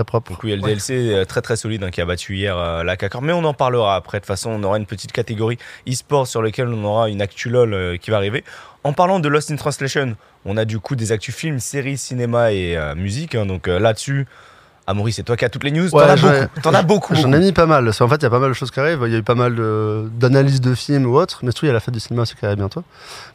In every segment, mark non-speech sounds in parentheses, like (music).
très propre. Donc oui, il y a le. DLC euh, très très solide hein, qui a battu hier euh, la Cacor. Mais on en parlera après. De toute façon, on aura une petite catégorie e-sport sur laquelle on aura une actu LOL euh, qui va arriver. En parlant de Lost in Translation, on a du coup des actus films, séries, cinéma et euh, musique. hein. donc euh, là-dessus, Amaury, c'est toi qui as toutes les news. Ouais, T'en as beaucoup. T'en as (laughs) beaucoup. J'en ai mis pas mal. En fait, il y a pas mal de choses qui arrivent. Il y a eu pas mal d'analyses de, films ou autres. Mais surtout, il y a la fête du cinéma aussi qui arrive bientôt.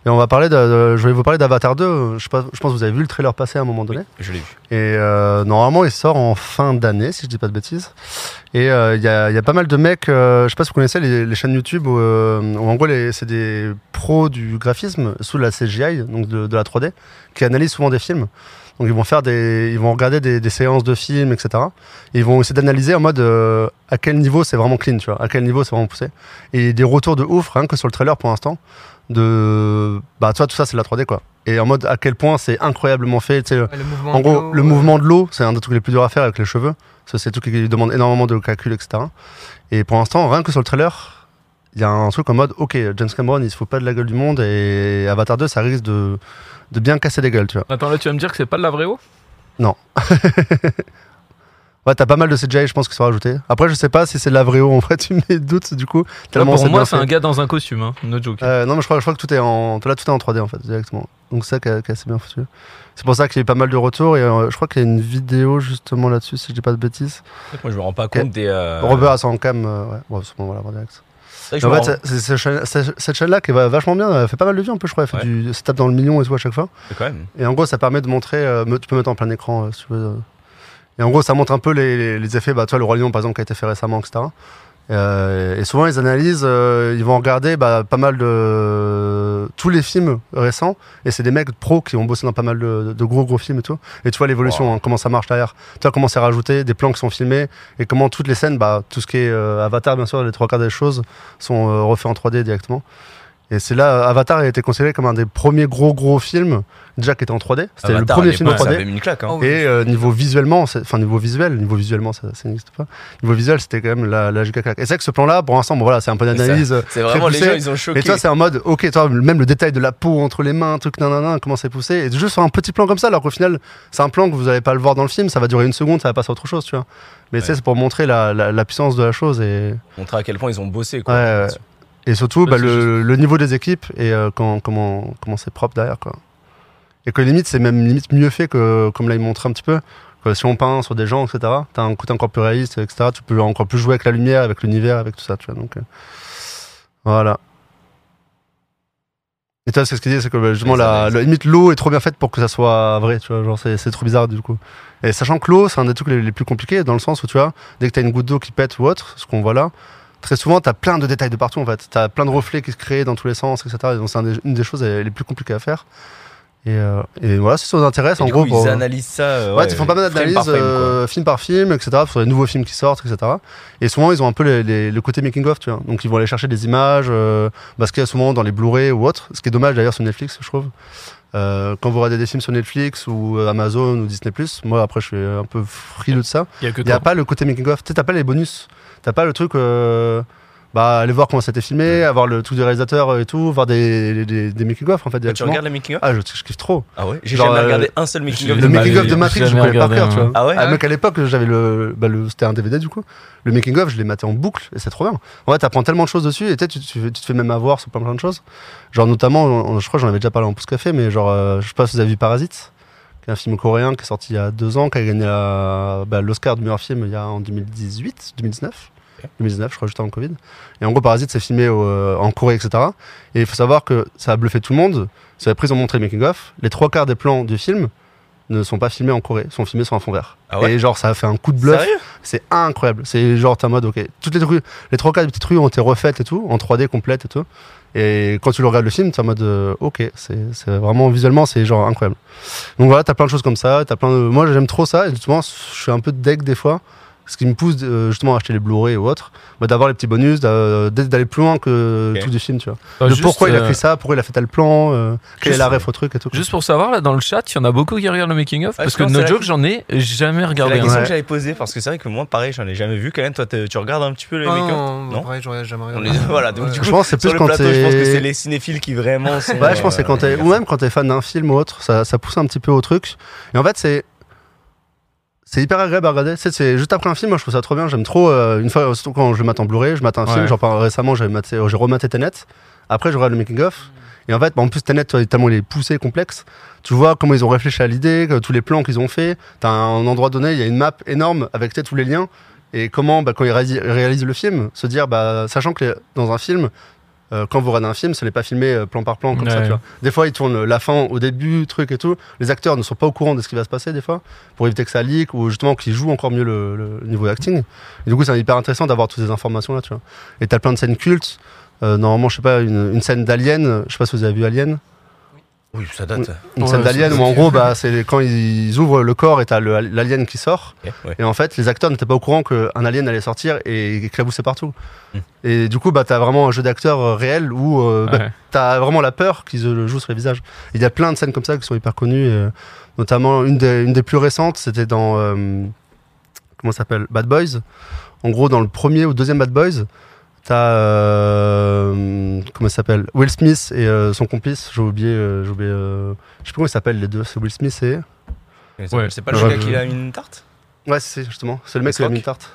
Et on va parler de, de- je vais vous parler d'Avatar 2. Je, pense que vous avez vu le trailer passer à un moment donné. Je l'ai vu. Et euh, normalement, il sort en fin d'année, si je dis pas de bêtises. Et euh, il y, a, il y a pas mal de mecs, euh, je sais pas si vous connaissez les, les chaînes YouTube où, euh, où en gros, c'est des pros du graphisme sous la CGI, donc de, de la 3D, qui analysent souvent des films. Donc ils vont faire des, ils vont regarder des, des séances de films, etc. Et ils vont essayer d'analyser en mode euh, à quel niveau c'est vraiment clean, tu vois, à quel niveau c'est vraiment poussé. Et des retours de ouf, rien que sur le trailer pour l'instant, de, bah tu vois, tout ça c'est de la 3D quoi. Et en mode à quel point c'est incroyablement fait, tu sais, Ouais, le mouvement en gros, le mouvement de l'eau, c'est un des trucs les plus durs à faire avec les cheveux. C'est tout qui demande énormément de calcul, etc. Et pour l'instant, rien que sur le trailer, il y a un truc en mode, ok, James Cameron, il se fout pas de la gueule du monde et Avatar 2, ça risque de, de bien casser des gueules, tu vois. Attends, là, tu vas me dire que c'est pas de la vraie eau? (laughs) Ouais, t'as pas mal de CGI, je pense, qui sont rajoutés. Après, je sais pas si c'est de la vraie eau, en fait, (laughs) tu me mets doutes, du coup. Là, Pour moi, c'est un gars dans un costume, hein. no joke. Euh, non, mais je crois, je crois que tout est en, là, tout est en 3D en fait, directement. Donc ça, qui est assez bien foutu. C'est pour ça qu'il y a eu pas mal de retours et euh, je crois qu'il y a une vidéo justement là-dessus, si je dis pas de bêtises. Moi, je me rends pas compte des. euh, Robert à son cam, euh, ouais, bon, c'est voir direct. En fait, rends- c'est- c'est- cette chaîne- c'est- cette chaîne-là qui va vachement bien, elle fait pas mal de vues en plus, je crois. Elle fait Ouais. du, se tape dans le million et tout à chaque fois. c'est quand même. Et en gros, ça permet de montrer, euh, me- tu peux mettre en plein écran euh, si tu veux. euh. Et en gros, ça montre un peu les, les- les effets, bah, toi, le Roi Lion par exemple, qui a été fait récemment, etc. Euh, et souvent, ils analysent, euh, ils vont regarder bah, pas mal de. Tous les films récents. Et c'est des mecs pros qui ont bossé dans pas mal de, de gros, gros films et tout. Et tu vois l'évolution, hein, comment ça marche derrière. Tu vois comment c'est rajouté, des plans qui sont filmés. Et comment toutes les scènes, bah, tout ce qui est euh, Avatar, bien sûr, les trois quarts des choses sont euh, refaits en 3D directement. Et c'est là, Avatar a été considéré comme un des premiers gros, gros films, déjà qui était en 3D. C'était le premier film en l'époque, Ça 3D. avait mis une claque. hein. Oh, oui, Et euh, niveau visuellement, enfin niveau visuel, niveau visuellement ça, ça n'existe pas. Niveau visuel, c'était quand même la, la giga claque. Et c'est vrai que ce plan-là, pour l'instant, bon voilà, c'est un peu d'analyse. euh, C'est vraiment les gens, ils ont choqué. Et toi, c'est en mode, ok, toi, même le détail de la peau entre les mains, truc, nanana, comment c'est poussé. Et juste sur un petit plan comme ça, alors qu'au final, c'est un plan que vous n'allez pas le voir dans le film, ça va durer une seconde, ça va passer à autre chose, tu vois. Mais tu sais, Ouais. c'est pour montrer la, la, la puissance de la chose et, Montrer à quel point ils ont bossé. Quoi. Ouais, ouais. Et surtout bah, c'est le, le niveau des équipes et euh, quand- comment comment c'est propre derrière, quoi. Et que limite, c'est même limite mieux fait que, comme là, il montre un petit peu. que si on peint sur des gens, etc., t'as un côté encore plus réaliste, etc., tu peux encore plus jouer avec la lumière, avec l'univers, avec tout ça, tu vois. Donc, euh, voilà. Et toi, c'est ce qu'il dit, c'est que bah, justement, la, limite, l'eau est trop bien faite pour que ça soit vrai, tu vois. Genre, c'est c'est trop bizarre, du coup. Et sachant que l'eau, c'est un des trucs les, les plus compliqués, dans le sens où, tu vois, dès que t'as une goutte d'eau qui pète ou autre, ce qu'on voit là, très souvent, t'as plein de détails de partout, en fait. T'as plein de reflets qui se créent dans tous les sens, etc. Et donc, c'est une des choses les, les plus compliquées à faire. Et, euh, et voilà, si ça vous intéresse, Et en du gros, coup, pour- ils analysent ça. euh, Ouais, ils font pas mal d'analyses, euh, film par film, etc. Sur les nouveaux films qui sortent, etc. Et souvent, ils ont un peu les- les- le côté making-of, tu vois. Donc, ils vont aller chercher des images, euh, parce qu'il y a souvent dans les Blu-ray ou autres. Ce qui est dommage d'ailleurs sur Netflix, je trouve. Euh, quand vous regardez des films sur Netflix ou euh, Amazon ou Disney+, moi après je suis un peu frileux de ça. Il a n'y a pas le côté making-of. Tu sais, t'as pas les bonus. T'as pas le truc. euh, bah, aller voir comment c'était filmé, avoir le truc du réalisateur et tout, voir des, des, des making-of en fait Toi, Tu regardes les making-of Ah, je, je kiffe trop. Ah ouais J'ai jamais euh, regardé un seul making-of le Le de ma making-of de Matrix, je connais par cœur, tu vois. Ah ouais Ah, mec, à l'époque, j'avais le, bah, le c'était un DVD du coup. Le making of, je l'ai maté en boucle et c'est trop bien. En fait, t'apprends tellement de choses dessus et tu, tu, te fais même avoir sur plein plein de choses. Genre notamment, on- je crois que j'en avais déjà parlé en pouce café, mais genre, euh, je sais pas si vous avez vu Parasite, qui est un film coréen qui est sorti il y a deux ans, qui a gagné bah, l'Oscar du meilleur film il y a en 2018, 2019. 2019, je crois, juste avant le Covid. Et en gros, Parasite, c'est filmé au- euh, en Corée, etc. Et il faut savoir que ça a bluffé tout le monde. C'est après, ils ont montré le making-of. Les trois quarts des plans du film ne sont pas filmés en Corée, sont filmés sur un fond vert. Ah ouais et genre, ça a fait un coup de bluff. C'est incroyable. C'est genre, t'es en mode, ok, toutes les, rues, les trois quarts des petites rues ont été refaites et tout, en 3D complète et tout. Et quand tu le regardes le film, t'es en mode, euh, ok, c'est vraiment visuellement, c'est genre incroyable. Donc voilà, t'as plein de choses comme ça. As plein de... Moi, j'aime trop ça. Et justement, je suis un peu deck des fois. Ce qui me pousse euh, justement à acheter les Blu-ray ou autres, bah, d'avoir les petits bonus, d'aller plus loin que tout du film, tu vois. De juste, pourquoi il a euh, fait ça, pourquoi il a fait tel plan, euh, quel est la ref au truc et tout. quoi. Juste pour savoir, là, dans le chat, il y en a beaucoup qui regardent le making-of. Ouais, parce je que pense no c'est joke, la- j'en ai jamais C'est regardé. la un. question Ouais. que j'avais posée parce que c'est vrai que moi, pareil, j'en ai jamais vu. Kalen, toi, te- tu regardes un petit peu les Ah make-up non, Non? pareil, j'aurais jamais On regardé. (laughs) Voilà, donc Ouais. du Je coup, pense que c'est plus quand plateau, je pense que c'est les cinéphiles qui vraiment sont. Ouais, je pense que c'est quand t'es, euh, ou même quand t'es fan d'un film ou autre, ça, ça pousse un petit peu au truc. Et en fait, c'est, c'est hyper agréable à regarder. C'est, c'est juste après un film, moi je trouve ça trop bien. J'aime trop. euh, une fois, surtout quand je mate en Blu-ray, je mate un film. Ouais. Genre par- récemment, j'ai, maté, j'ai rematé Tenet. Après, je regarde le making of. Et en fait, bah, en plus Tenet, tellement il est poussé, complexe. Tu vois comment ils ont réfléchi à l'idée, que tous les plans qu'ils ont fait. T'as un endroit donné, il y a une map énorme avec tous les liens. Et comment, bah, quand ils réalisent, le film, se dire, bah, sachant que dans un film, euh, quand vous regardez un film, ce n'est pas filmé euh, plan par plan comme ça, Ouais. tu vois. Des fois, ils tournent la fin au début, truc et tout. Les acteurs ne sont pas au courant de ce qui va se passer, des fois, pour éviter que ça leak ou justement qu'ils jouent encore mieux le, le niveau acting. Et du coup, c'est hyper intéressant d'avoir toutes ces informations-là, tu vois. Et t'as plein de scènes cultes. Euh, normalement, je sais pas, une, une scène d'Alien, je sais pas si vous avez vu Alien. Oui, ça date. Une Ouais, scène d'Alien où en gros, bah, c'est quand ils ouvrent le corps et t'as l'alien qui sort. Ouais. Et en fait, les acteurs n'étaient pas au courant qu'un alien allait sortir et éclaboussait partout. Hmm. Et du coup, bah, t'as vraiment un jeu d'acteurs euh, réel où euh, bah, Ouais. t'as vraiment la peur qu'ils le jouent sur les visages. Il y a plein de scènes comme ça qui sont hyper connues. et, euh, notamment, une des, une des plus récentes, c'était dans. euh, comment ça s'appelle? Bad Boys. En gros, dans le premier ou deuxième Bad Boys, t'as. euh, comment ça s'appelle? Will Smith et euh, son complice. J'ai oublié. euh, j'ai oublié euh, je sais plus comment ils s'appellent les deux. C'est Will Smith et. Ouais. C'est pas le gars qui a une tarte? Ouais, c'est justement. C'est le mec qui a une tarte.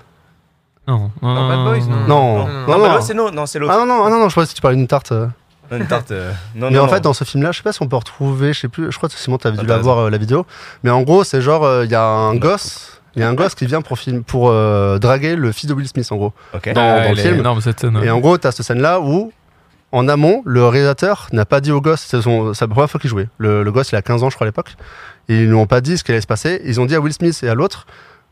Non, non, Dans Bad Boys, non. Non, non, non, non. Ah, non. c'est no- non, c'est l'autre. Ah non, non, ah non, non, je croyais que tu parlais d'une tarte. euh. Une tarte. euh, Non, mais non, en non. fait, dans ce film-là, je sais pas si on peut retrouver, je sais plus, je crois que Simon, t'avais dû la voir euh, la vidéo. Mais en gros, c'est genre, euh, il y a un gosse, il y a un gosse qui vient pour, film, pour euh, draguer le fils de Will Smith, en gros. Ok. dans- Ah, dans le film. énorme cette scène. Et en gros, t'as cette scène-là où, en amont, le réalisateur n'a pas dit au gosse, c'est la première fois qu'il jouait. Le, le gosse, il a 15 ans, je crois, à l'époque. Et ils lui ont pas dit ce qui allait se passer. Ils ont dit à Will Smith et à l'autre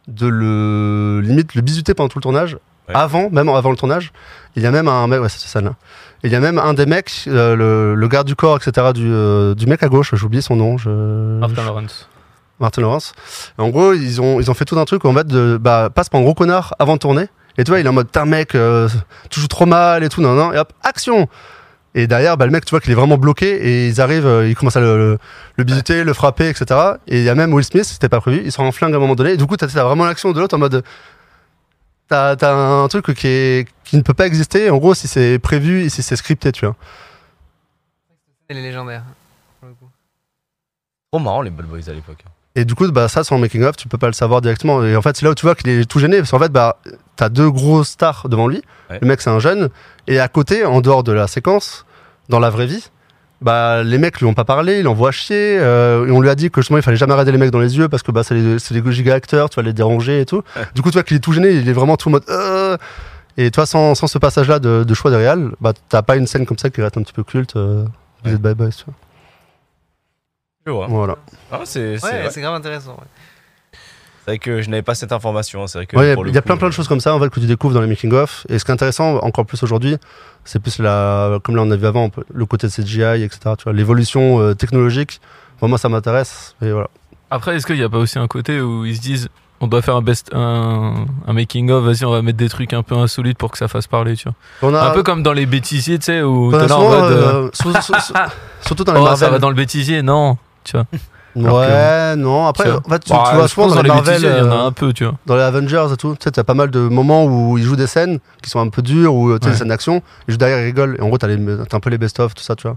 de le, limite, le bisuter pendant tout le tournage. Ouais. Avant, même avant le tournage. Il y a même un mec, ouais, c'est cette scène-là. Il y a même un des mecs, euh, le, le garde du corps, etc., du, euh, du mec à gauche, j'ai oublié son nom. Je... Martin Lawrence. Martin Lawrence. En gros, ils ont, ils ont fait tout un truc en mode de bah, passe pour un gros connard avant de tourner. Et tu vois, il est en mode t'es un mec, euh, tu joues trop mal et tout, non, non, et hop, action Et derrière, bah, le mec, tu vois qu'il est vraiment bloqué et ils arrivent, euh, ils commencent à le, le, le bisuter, le frapper, etc. Et il y a même Will Smith, c'était pas prévu, il sort en flingue à un moment donné. Et du coup, t'as vraiment l'action de l'autre en mode. T'as t'as un truc qui, est, qui ne peut pas exister, en gros, si c'est prévu et si c'est scripté, tu vois. Elle est légendaire. Trop marrant les Bad Boys à l'époque. Et du coup, bah, ça, sans making of, tu peux pas le savoir directement. Et en fait, c'est là où tu vois qu'il est tout gêné. Parce qu'en fait, bah, t'as deux gros stars devant lui. Ouais. Le mec, c'est un jeune. Et à côté, en dehors de la séquence, dans la vraie vie, bah, les mecs lui ont pas parlé, ils l'envoient chier. euh, et on lui a dit que justement, il fallait jamais regarder les mecs dans les yeux parce que bah, c'est des giga acteurs, tu vas les déranger et tout. Du coup, tu vois qu'il est tout gêné, il est vraiment tout en mode. Euh... Et toi, sans, sans ce passage-là de, de choix de réal, bah, t'as pas une scène comme ça qui reste un petit peu culte. Euh, Ouais. Vous êtes Bad Boys, tu vois. Voilà. Ah, c'est c'est Ouais, grave intéressant. ouais. C'est vrai que je n'avais pas cette information. hein. C'est vrai que Ouais, il y a coup, plein plein de choses comme ça en fait que tu découvres dans les making of et ce qui est intéressant encore plus aujourd'hui c'est plus la comme là on a vu avant le côté de CGI etc tu vois l'évolution euh, technologique Enfin, moi ça m'intéresse et voilà Après, est-ce qu'il n'y a pas aussi un côté où ils se disent on doit faire un best un, un making of, vas-y, on va mettre des trucs un peu insolites pour que ça fasse parler, tu vois. on a un peu comme dans les bêtisiers, tu sais, où là en mode. euh, euh, (laughs) surtout dans les oh, ça va dans le bêtisier, non. Tu vois. (laughs) ouais non après en fait, tu, Bah, tu vois je souvent dans les Marvel il y en a euh, un peu, tu vois. dans les Avengers et tout tu sais t'as pas mal de moments où ils jouent des scènes qui sont un peu dures ou tu Ouais. des scènes d'action et juste derrière ils rigolent et en gros t'as, un peu les best of tout ça tu vois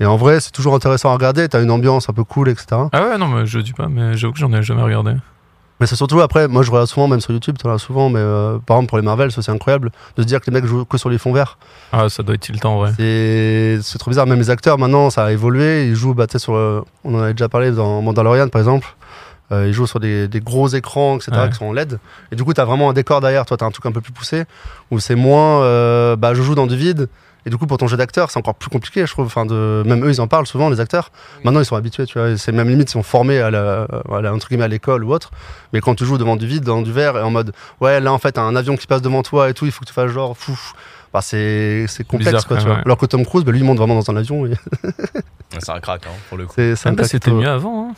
et en vrai c'est toujours intéressant à regarder t'as une ambiance un peu cool etc Ah ouais, non, mais je dis pas, mais j'avoue que j'en ai jamais regardé. Mais c'est surtout après, moi je regarde souvent, même sur YouTube, tu regardes souvent, mais euh, par exemple pour les Marvel, c'est incroyable de se dire que les mecs jouent que sur les fonds verts. Ah, ça doit être tiltant, en vrai. C'est trop bizarre, même les acteurs maintenant ça a évolué, ils jouent, bah, tu sais, sur, euh, on en avait déjà parlé dans Mandalorian par exemple, euh, ils jouent sur des, des gros écrans, etc., Ouais. qui sont en LED. Et du coup, t'as vraiment un décor derrière, toi t'as un truc un peu plus poussé, où c'est moins, bah je joue dans du vide. Et du coup, pour ton jeu d'acteur, c'est encore plus compliqué, je trouve. Enfin, de... Même eux, ils en parlent souvent, les acteurs. Maintenant, ils sont habitués, tu vois. C'est même limite, ils sont formés à, la, à, la- entre guillemets, à l'école ou autre. Mais quand tu joues devant du vide, dans du verre, et en mode, ouais, là, en fait, t'as un avion qui passe devant toi et tout, il faut que tu fasses genre, fou. Bah, c'est c'est complexe, Bizarre, quoi, tu vois. ouais. Alors que Tom Cruise, bah, lui, il monte vraiment dans un avion. Et C'est un crack, hein, pour le coup. Ah un bah, c'était mieux avant. hein.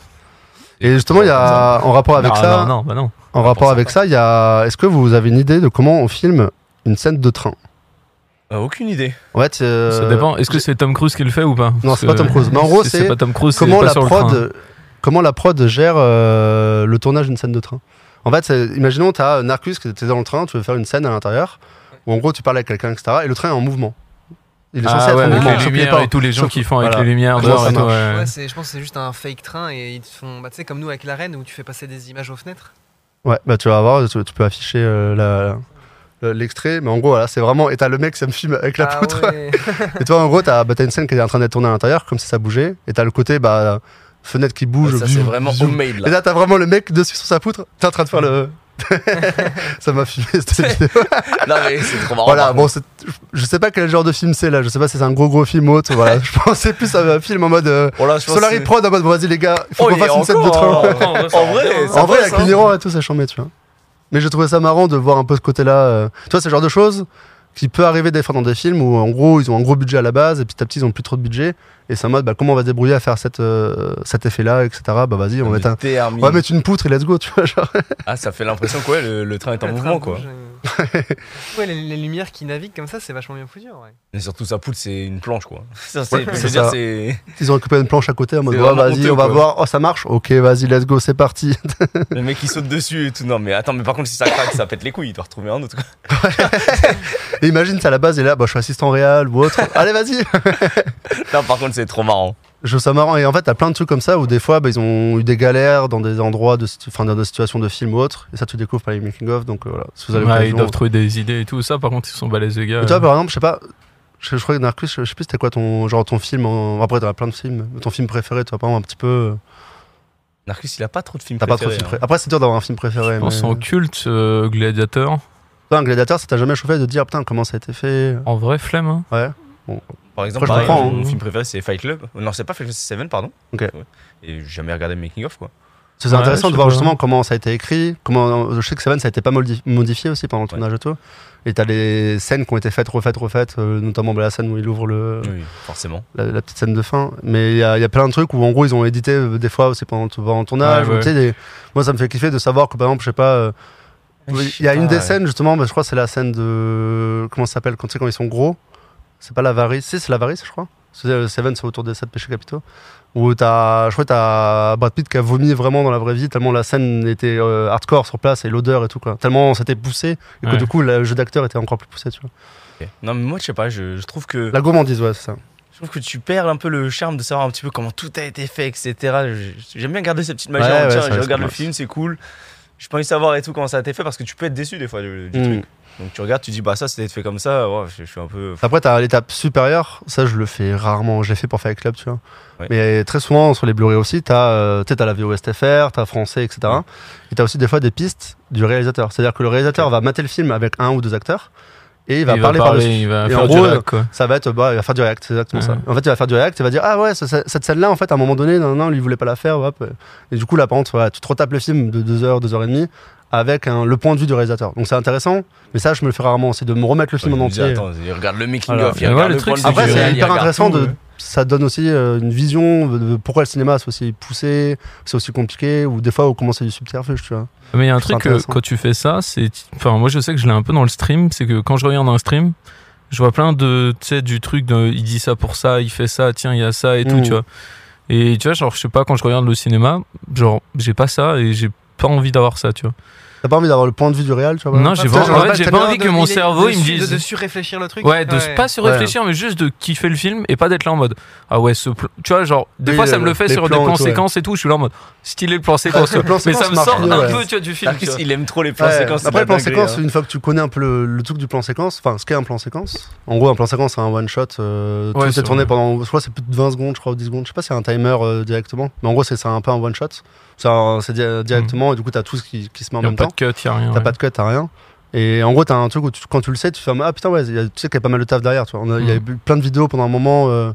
Et justement, il y a, en rapport avec non, ça, Non, non, bah non. en rapport avec ça, il y a, est-ce que vous avez une idée de comment on filme une scène de train? Euh, aucune idée. En fait, euh, Ça dépend. Est-ce que c'est Tom Cruise qui le fait ou pas Non, c'est pas Tom Cruise. Mais en gros, c'est pas Tom Cruise, c'est comment la prod comment la prod gère euh, le tournage d'une scène de train. En fait, imaginons tu as Narcus qui était dans le train, tu veux faire une scène à l'intérieur où en gros tu parles avec quelqu'un etc. et le train est en mouvement. Il est censé Ah être ouais, en avec mouvement. les lumières pas- et tous les gens qui font avec voilà. les lumières dehors ça et tout. ouais. Ouais, je pense que c'est juste un fake train et ils te font, bah, tu sais, comme nous avec la reine où tu fais passer des images aux fenêtres. Ouais, bah tu vas voir, tu, tu peux afficher euh, la- l'extrait, mais en gros, voilà, c'est vraiment. Et t'as le mec, ça me filme avec la Ah poutre. ouais. (laughs) Et toi, en gros, t'as bah, une scène qui est en train d'être tournée à l'intérieur, comme si ça bougeait, et t'as le côté, bah, fenêtre qui bouge. ça, c'est vraiment zoom. homemade Et là. t'as vraiment le mec dessus sur sa poutre, t'es en train de faire le. (laughs) ça m'a filmé cette vidéo. (laughs) non, mais c'est trop marrant. Voilà, bon, je sais pas quel genre de film c'est là, je sais pas si c'est un gros gros film ou autre, voilà. je pensais plus à un film en mode. Euh, Bon, là, que- Prod en mode, bon, vas-y les gars, il faut Oh, qu'on fasse une scène de encore, train. hein. En vrai, En vrai, avec miroirs et tout, ça chambait, tu vois. Mais j'ai trouvé ça marrant de voir un peu ce côté-là. euh. Tu vois, c'est le genre de choses qui peut arriver des fois dans des films où, en gros, ils ont un gros budget à la base et petit à petit, ils ont plus trop de budget. Et c'est en mode, bah, comment on va se débrouiller à faire cette, euh, cet effet-là, etc. Bah, vas-y, on va mettre, un- Déterminé. on va mettre une poutre et let's go, tu vois. Genre. Ah, ça fait l'impression que ouais, le, le train est en Le mouvement quoi. bouge, euh. (laughs) ouais, les, les lumières qui naviguent comme ça, c'est vachement bien foutu. Ouais. Et surtout, sa poutre, c'est une planche quoi. (laughs) Ça, c'est, Ouais, je c'est veux dire, ça. c'est. Ils ont récupéré une planche à côté en mode, vraiment vas-y, honteux, on va quoi. voir. Oh, ça marche Ok, vas-y, let's go, c'est parti. (laughs) Le mec qui saute dessus et tout. Non, mais attends, mais par contre, si ça craque, ça pète les couilles. Il doit retrouver un autre. quoi. et imagine, c'est à la base, et là, bah, je suis assistant réel ou autre. Allez, vas-y Non, par contre, c'est trop marrant. Je trouve ça marrant. Et en fait, t'as plein de trucs comme ça où des fois, bah, ils ont eu des galères dans des endroits, de, enfin, dans des situations de film ou autre. Et ça, tu découvres par les making-of. Donc euh, voilà, si vous avez Ouais, ils doivent trouver des idées et tout ça. Par contre, ils sont balèzes, les gars. Mais toi, par exemple, je sais pas, je, je crois que Narcus, je, je sais plus c'était quoi ton, genre, ton film. en- Après, t'as plein de films. mais Ton film préféré, toi, par exemple, un petit peu. euh, Narcus, il a pas trop de films T'as pas trop de préférés. films hein. préférés. Après, c'est dur d'avoir un film préféré. Je pense mais- en culte, euh, Gladiator. Toi, un gladiateur, ça t'a jamais chauffé de dire, putain, comment ça a été fait? En vrai, flemme. hein. Ouais. Par exemple, pareil, comprends, mon hein. film préféré, c'est Fight Club. Non, c'est pas Fight Club, c'est Seven, pardon. Ok. Ouais. Et j'ai jamais regardé le making-of quoi. C'est Ouais, intéressant de voir justement comment ça a été écrit. Comment, je sais que Seven, ça a été pas modi- modifié aussi pendant le tournage et tout. Et t'as les scènes qui ont été faites, refaites, refaites, euh, notamment bah, la scène où il ouvre le, Oui, forcément. la, la petite scène de fin. Mais il y, a il y a plein de trucs où en gros ils ont édité euh, des fois aussi pendant, le- pendant le tournage. Ouais, ouais. des- Moi ça me fait kiffer de savoir que par exemple, je sais pas. euh, il y a une des scènes justement, bah, je crois que c'est la scène de. Comment ça s'appelle quand, tu sais, quand ils sont gros? C'est pas l'avarice, si c'est l'avarice je crois. C'est, euh, Seven c'est autour des 7 péchés capitaux. Où t'as, je crois que t'as Brad Pitt qui a vomi vraiment dans la vraie vie, tellement la scène était euh, hardcore sur place et l'odeur et tout quoi. Tellement c'était poussé et que Ouais. du coup le jeu d'acteur était encore plus poussé tu vois. Ok. Non, mais moi, je sais pas, je, je trouve que. La gourmandise ouais c'est ça. Je trouve que tu perds un peu le charme de savoir un petit peu comment tout a été fait, etc. Je- J'aime bien garder cette petite magie. Ouais, en ouais, tiens, ça je regarde le film, c'est cool. J'ai pas envie de savoir et tout comment ça a été fait parce que tu peux être déçu des fois du, du Mm. truc. Donc tu regardes, tu dis bah ça c'était fait comme ça. Ouais, je, je suis un peu. Après, t'as l'étape supérieure, ça je le fais rarement, je l'ai fait pour faire avec Club, tu vois. Ouais. Mais très souvent sur les Blu-ray aussi, t'as euh, tu sais, t'as la VOSTFR, t'as français, etc. Ouais. Et t'as aussi des fois des pistes du réalisateur. C'est-à-dire que le réalisateur va mater le film avec un ou deux acteurs et il va il parler, va par parler, dessus. il va Et faire en du gros, réac, quoi. Ça va être, bah, il va faire du react, c'est exactement ça. En fait, il va faire du react, il va dire ah ouais, ça- ça- cette scène-là, en fait, à un moment donné, non, non, lui il voulait pas la faire, hop. Et du coup, là, par contre, tu te retapes le film de deux heures, deux heures et demie avec un- le point de vue du réalisateur. Donc c'est intéressant, mais ça, je me le fais rarement, c'est de me remettre le film Ouais, en entier. Attends, il regarde le making Voilà. of, il Et ouais, regarde le le truc, point de Après, c'est hyper regarde intéressant tout, de. Ça donne aussi euh, une vision de, pourquoi le cinéma c'est aussi poussé, c'est aussi compliqué, ou des fois où comment c'est du subterfuge, tu vois. Mais il y a un truc que quand tu fais ça, c'est. Enfin, moi je sais que je l'ai un peu dans le stream, c'est que quand je regarde un stream, je vois plein de. Tu sais, du truc de. Il dit ça pour ça, il fait ça, tiens, il y a ça et tout, Mm. tu vois. Et tu vois, genre, je sais pas, quand je regarde le cinéma, genre, j'ai pas ça et j'ai pas envie d'avoir ça, tu vois. T'as pas envie d'avoir le point de vue du réel, tu vois Non, j'ai pas- en fait, pas envie que mon cerveau, il me dise- De, de surréfléchir le truc. Ouais, de pas se Ouais. réfléchir, mais juste de kiffer le film et pas d'être là en mode ah ouais, ce plan- tu vois, genre, des Oui, fois ça me le fait sur des plans et plans tout, ouais. séquences et tout, je suis là en mode stylé le plan (laughs) séquence, le plan mais ça me sort un ouais. peu, tu vois, du film. tu Marcus, vois. il aime trop les plans Ouais. séquences. Après, le plan séquence, hein. une fois que tu connais un peu le, truc du plan séquence, enfin, ce qu'est un plan séquence, en gros, un plan séquence, c'est un one shot, euh, Ouais, tout est tourné pendant, je crois, que c'est plus de 20 secondes, je crois, ou 10 secondes, je sais pas si c'est un timer euh, directement, mais en gros, c'est c'est un peu un one shot, c'est directement, et du coup, t'as tout ce qui, qui se met en Y a même pas temps. de cut, y a rien. T'as ouais. pas de cut, t'as rien. Et en gros, t'as un truc où tu- quand tu le sais, tu fais ah putain, ouais, il y a- tu sais qu'il y a pas mal de taf derrière. Tu vois. On a- Il y a Mm. eu plein de vidéos pendant un moment. euh,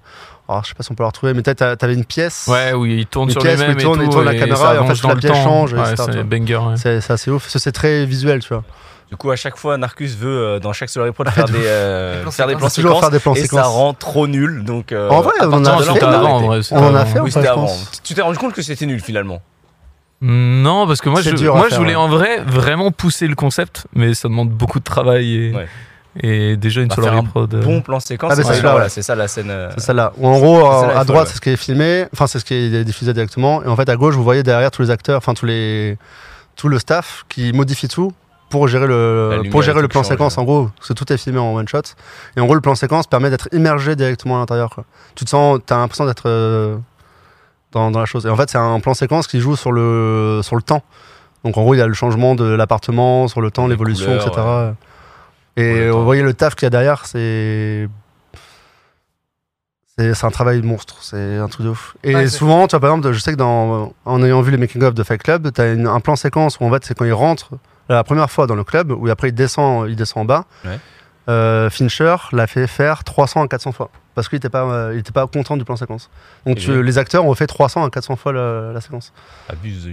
alors, je sais pas si on peut la retrouver, mais peut-être t'as- t'avais une pièce. Ouais, oui, il tourne Une sur pièce où lui-même il et tourne- tout, il tourne la et caméra, et en fait, la pièce temps. change, Ouais, c'est banger. ouais. C'est assez ouf. C'est très visuel, tu vois. Du coup, à chaque fois, Narcus veut, euh, dans chaque Solar (laughs) Prod, faire des, euh, faire des plans séquences. Faire des plans Et ça rend trop nul. Donc, euh, En vrai, on en a fait, On en a fait, Oui, c'était avant. Tu t'es rendu compte que c'était nul finalement? Non, parce que moi, je, moi faire, je voulais ouais. en vrai vraiment pousser le concept, mais ça demande beaucoup de travail et, Ouais. et déjà une Bah, Solar faire un Prod. euh, Bon plan séquence. Ah, c'est ça, voilà, ça la scène. euh, C'est celle-là. Où en gros, à- droite, ouais. c'est ce qui est filmé, enfin, c'est ce qui est diffusé directement. Et en fait, à gauche, vous voyez derrière tous les acteurs, enfin, tous les, tout le staff qui modifie tout pour gérer le, pour gérer le plan séquence, en gros. Parce que tout est filmé en one shot. Et en gros, le plan séquence permet d'être immergé directement à l'intérieur. Tu te sens, t'as l'impression d'être euh, dans, dans la chose. Et en fait, c'est un plan séquence qui joue sur le, sur le temps. Donc en gros, il y a le changement de l'appartement sur le temps, l'évolution, etc. Ouais, Et vous voyez le taf qu'il y a derrière, c'est. C'est un travail monstre, c'est un truc de ouf. Et Ouais, souvent, tu vois, par exemple, je sais que dans, en ayant vu les making-of de Fight Club, tu as un plan séquence où en fait, c'est quand il rentre la première fois dans le club, où après il descend, il descend en bas. Ouais. Euh, Fincher l'a fait faire 300 à 400 fois parce qu'il n'était pas, euh, il était pas content du plan séquence. Donc tu- les acteurs ont fait 300 à 400 fois la, la séquence.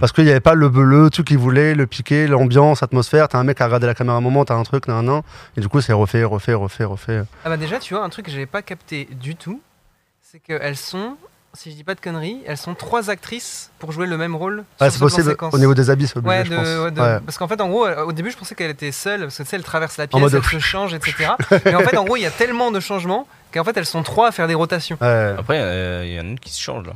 Parce qu'il n'y avait pas le, le truc qu'ils voulaient, le piqué, l'ambiance, l'atmosphère. T'as un mec qui a regardé la caméra un moment, t'as un truc, nan, nan, et du coup c'est refait, refait, refait, refait. Ah bah déjà, tu vois, un truc que j'avais pas capté du tout, c'est qu'elles sont, si je dis pas de conneries, elles sont trois actrices pour jouer le même rôle. Ouais, sur c'est possible séquence. au niveau des habits, c'est obligé, Ouais, je de- pense. ouais, de- Ouais. parce qu'en fait, en gros, euh, au début, je pensais qu'elle était seule, parce que tu sais, elle traverse la pièce, elle se change, etc. (laughs) Mais en fait, en gros, il y a tellement de changements qu'en fait, elles sont trois à faire des rotations. Ouais. Après, euh, il y en a une qui se change là.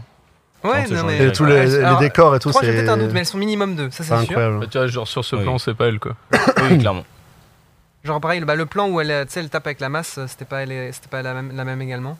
Ouais, se non mais. Et tous les, Ouais, les alors, décors et tout, Trois, j'ai c'est peut-être un doute, mais elles sont minimum deux, ça c'est c'est sûr. incroyable. Bah, tu vois, genre sur ce Oui. plan, c'est pas elle quoi. (coughs) Oui, clairement. Genre pareil, bah, le plan où elle, elle tape avec la masse, c'était pas, elle- c'était pas la, même, la même également.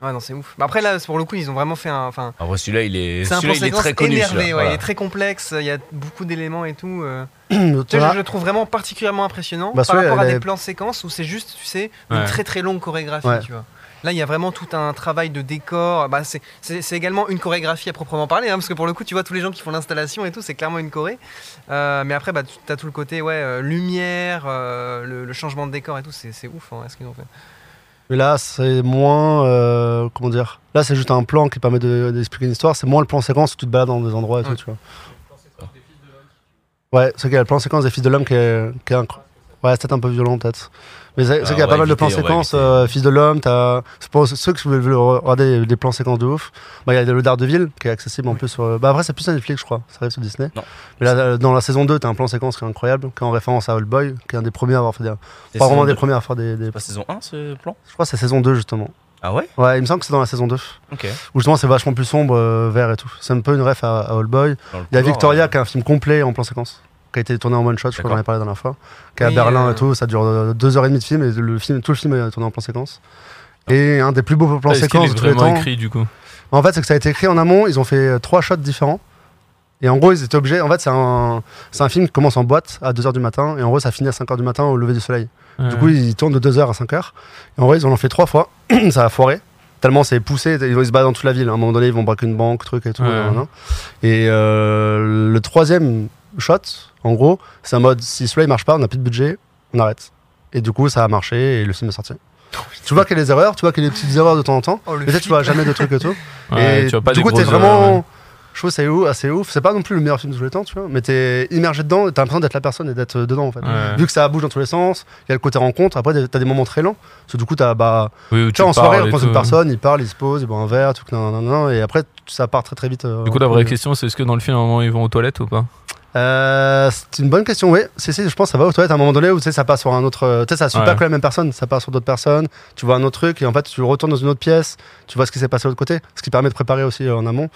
Ouais, non, c'est ouf. Bah, après, là, pour le coup, ils ont vraiment fait un. Enfin, En vrai, celui-là, il est, c'est un il est séquence très connu. énervé, celui-là. ouais, Voilà. il est très complexe, il y a beaucoup d'éléments et tout. euh. (clears throat) Tu sais, je, je le trouve vraiment particulièrement impressionnant Bah, par rapport à des est- plans séquences où c'est juste, tu sais, une Ouais. très très longue chorégraphie, Ouais. tu vois. Là, il y a vraiment tout un travail de décor. Bah, c'est- c'est c'est également une chorégraphie à proprement parler, hein, parce que pour le coup, tu vois, tous les gens qui font l'installation et tout, c'est clairement une choré. Euh, mais après, bah, tu as tout le côté ouais, euh, lumière, euh, le, le changement de décor et tout, c'est c'est ouf hein, ce qu'ils ont fait. Mais là, c'est moins. euh, comment dire Là, c'est juste un plan qui permet de- d'expliquer une histoire. C'est moins le plan séquence où tu te balades dans des endroits et tout, Ouais. tu vois. Ouais, c'est qu'il y a le plan séquence des Fils de l'Homme qui est, qui est incroyable. Ouais, c'est peut-être un peu violent, peut-être. Mais c'est Ah, qu'il y a pas mal de plans séquences. euh, Fils de l'Homme, t'as. C'est pour ceux qui veulent regarder des plans séquences de ouf. Bah, il y a le Daredevil qui est accessible en plus sur. Bah, après, c'est plus sur Netflix, je crois. Ça arrive sur Disney. Non. Mais là, euh, dans la saison 2, t'as un plan séquence qui est incroyable, qui est en référence à Old Boy, qui est un des premiers à avoir fait des. Pas vraiment des premiers à faire des. des- C'est pas saison 1 ce plan? Je crois que c'est saison 2, justement. Ah ouais? Ouais, il me semble que c'est dans la saison 2. Ok. Où justement c'est vachement plus sombre, euh, vert et tout. C'est un peu une ref à, à Old Boy. Il y a Victoria qui a un film complet en plan séquence. Qui a été tourné en one shot, je crois que j'en ai parlé la dernière fois. Qui est à Berlin euh, et tout. Ça dure deux heures et demie de film et le film, tout le film est tourné en plan séquence. Et un des plus beaux plans Ah, séquences de tous les vraiment temps. écrit du coup En fait, c'est que ça a été écrit en amont. Ils ont fait trois shots différents. Et en gros, ils étaient obligés. En fait, c'est un, c'est un film qui commence en boîte à 2h du matin. Et en gros, ça finit à 5h du matin au lever du soleil. Du coup, ils tournent de 2h à 5h. Et en vrai, ils en ont fait trois fois. (clears throat) ça a foiré. Tellement c'est poussé, ils se battent dans toute la ville. À un moment donné, ils vont braquer une banque, truc et tout. Ouais. Et euh, le troisième shot, en gros, c'est un mode si celui-là il marche pas, on n'a plus de budget, on arrête. Et du coup, ça a marché et le film est sorti. tu vois qu'il y a des erreurs, tu vois qu'il y a des petites erreurs de temps en temps. Oh, Mais peut-être tu vois jamais de trucs et tout. (laughs) Ouais, et tu vois pas du coup, t'es vraiment. Je trouve que c'est ouf, assez ouf. C'est pas non plus le meilleur film de tous les temps, tu vois. Mais t'es immergé dedans, t'as l'impression d'être la personne et d'être euh, dedans en fait. Ouais. Vu que ça bouge dans tous les sens, il y a le côté rencontre. Après, t'as des moments très lents. Parce que du coup, t'as bah, Oui, tu vois, en soirée, on tout. une personne, il parle, il se pose, il boit un verre, tout, nan, nan, nan, et après, ça part très très vite. euh, Du coup, la vraie question, c'est est-ce que dans le film, à un moment, ils vont aux toilettes ou pas? Euh, c'est une bonne question, oui. Je pense que ça va aux toilettes à un moment donné où tu sais, ça passe sur un autre. euh, Tu sais, ça suit Ouais. pas que la même personne, ça passe sur d'autres personnes. Tu vois un autre truc et en fait, tu retournes dans une autre pièce, tu vois ce qui s'est passé de l'autre côté, ce qui permet de préparer aussi euh, en amont.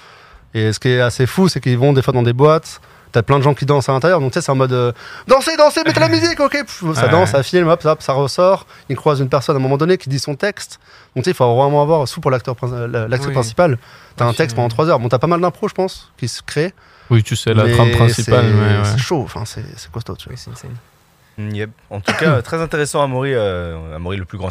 Et ce qui est assez fou, c'est qu'ils vont des fois dans des boîtes. T'as plein de gens qui dansent à l'intérieur, donc tu sais, c'est en mode euh, dansez, dansez, mettez la (laughs) musique, ok. Pff, ça Ouais. danse, ça filme, hop, hop, ça ressort. Ils croisent une personne à un moment donné qui dit son texte. Donc tu sais, il faut vraiment avoir, sous pour l'acteur, Oui. principal, t'as un texte pendant 3 heures. Bon, t'as pas mal d'impro, je pense, qui se crée. Oui, tu sais, la mais trame principale, c'est- mais ouais. C'est chaud, enfin, c'est c'est costaud, tu vois. Oui, c'est insane. Yep. En tout cas, (coughs) très intéressant, Amaury, euh, Amaury le plus grand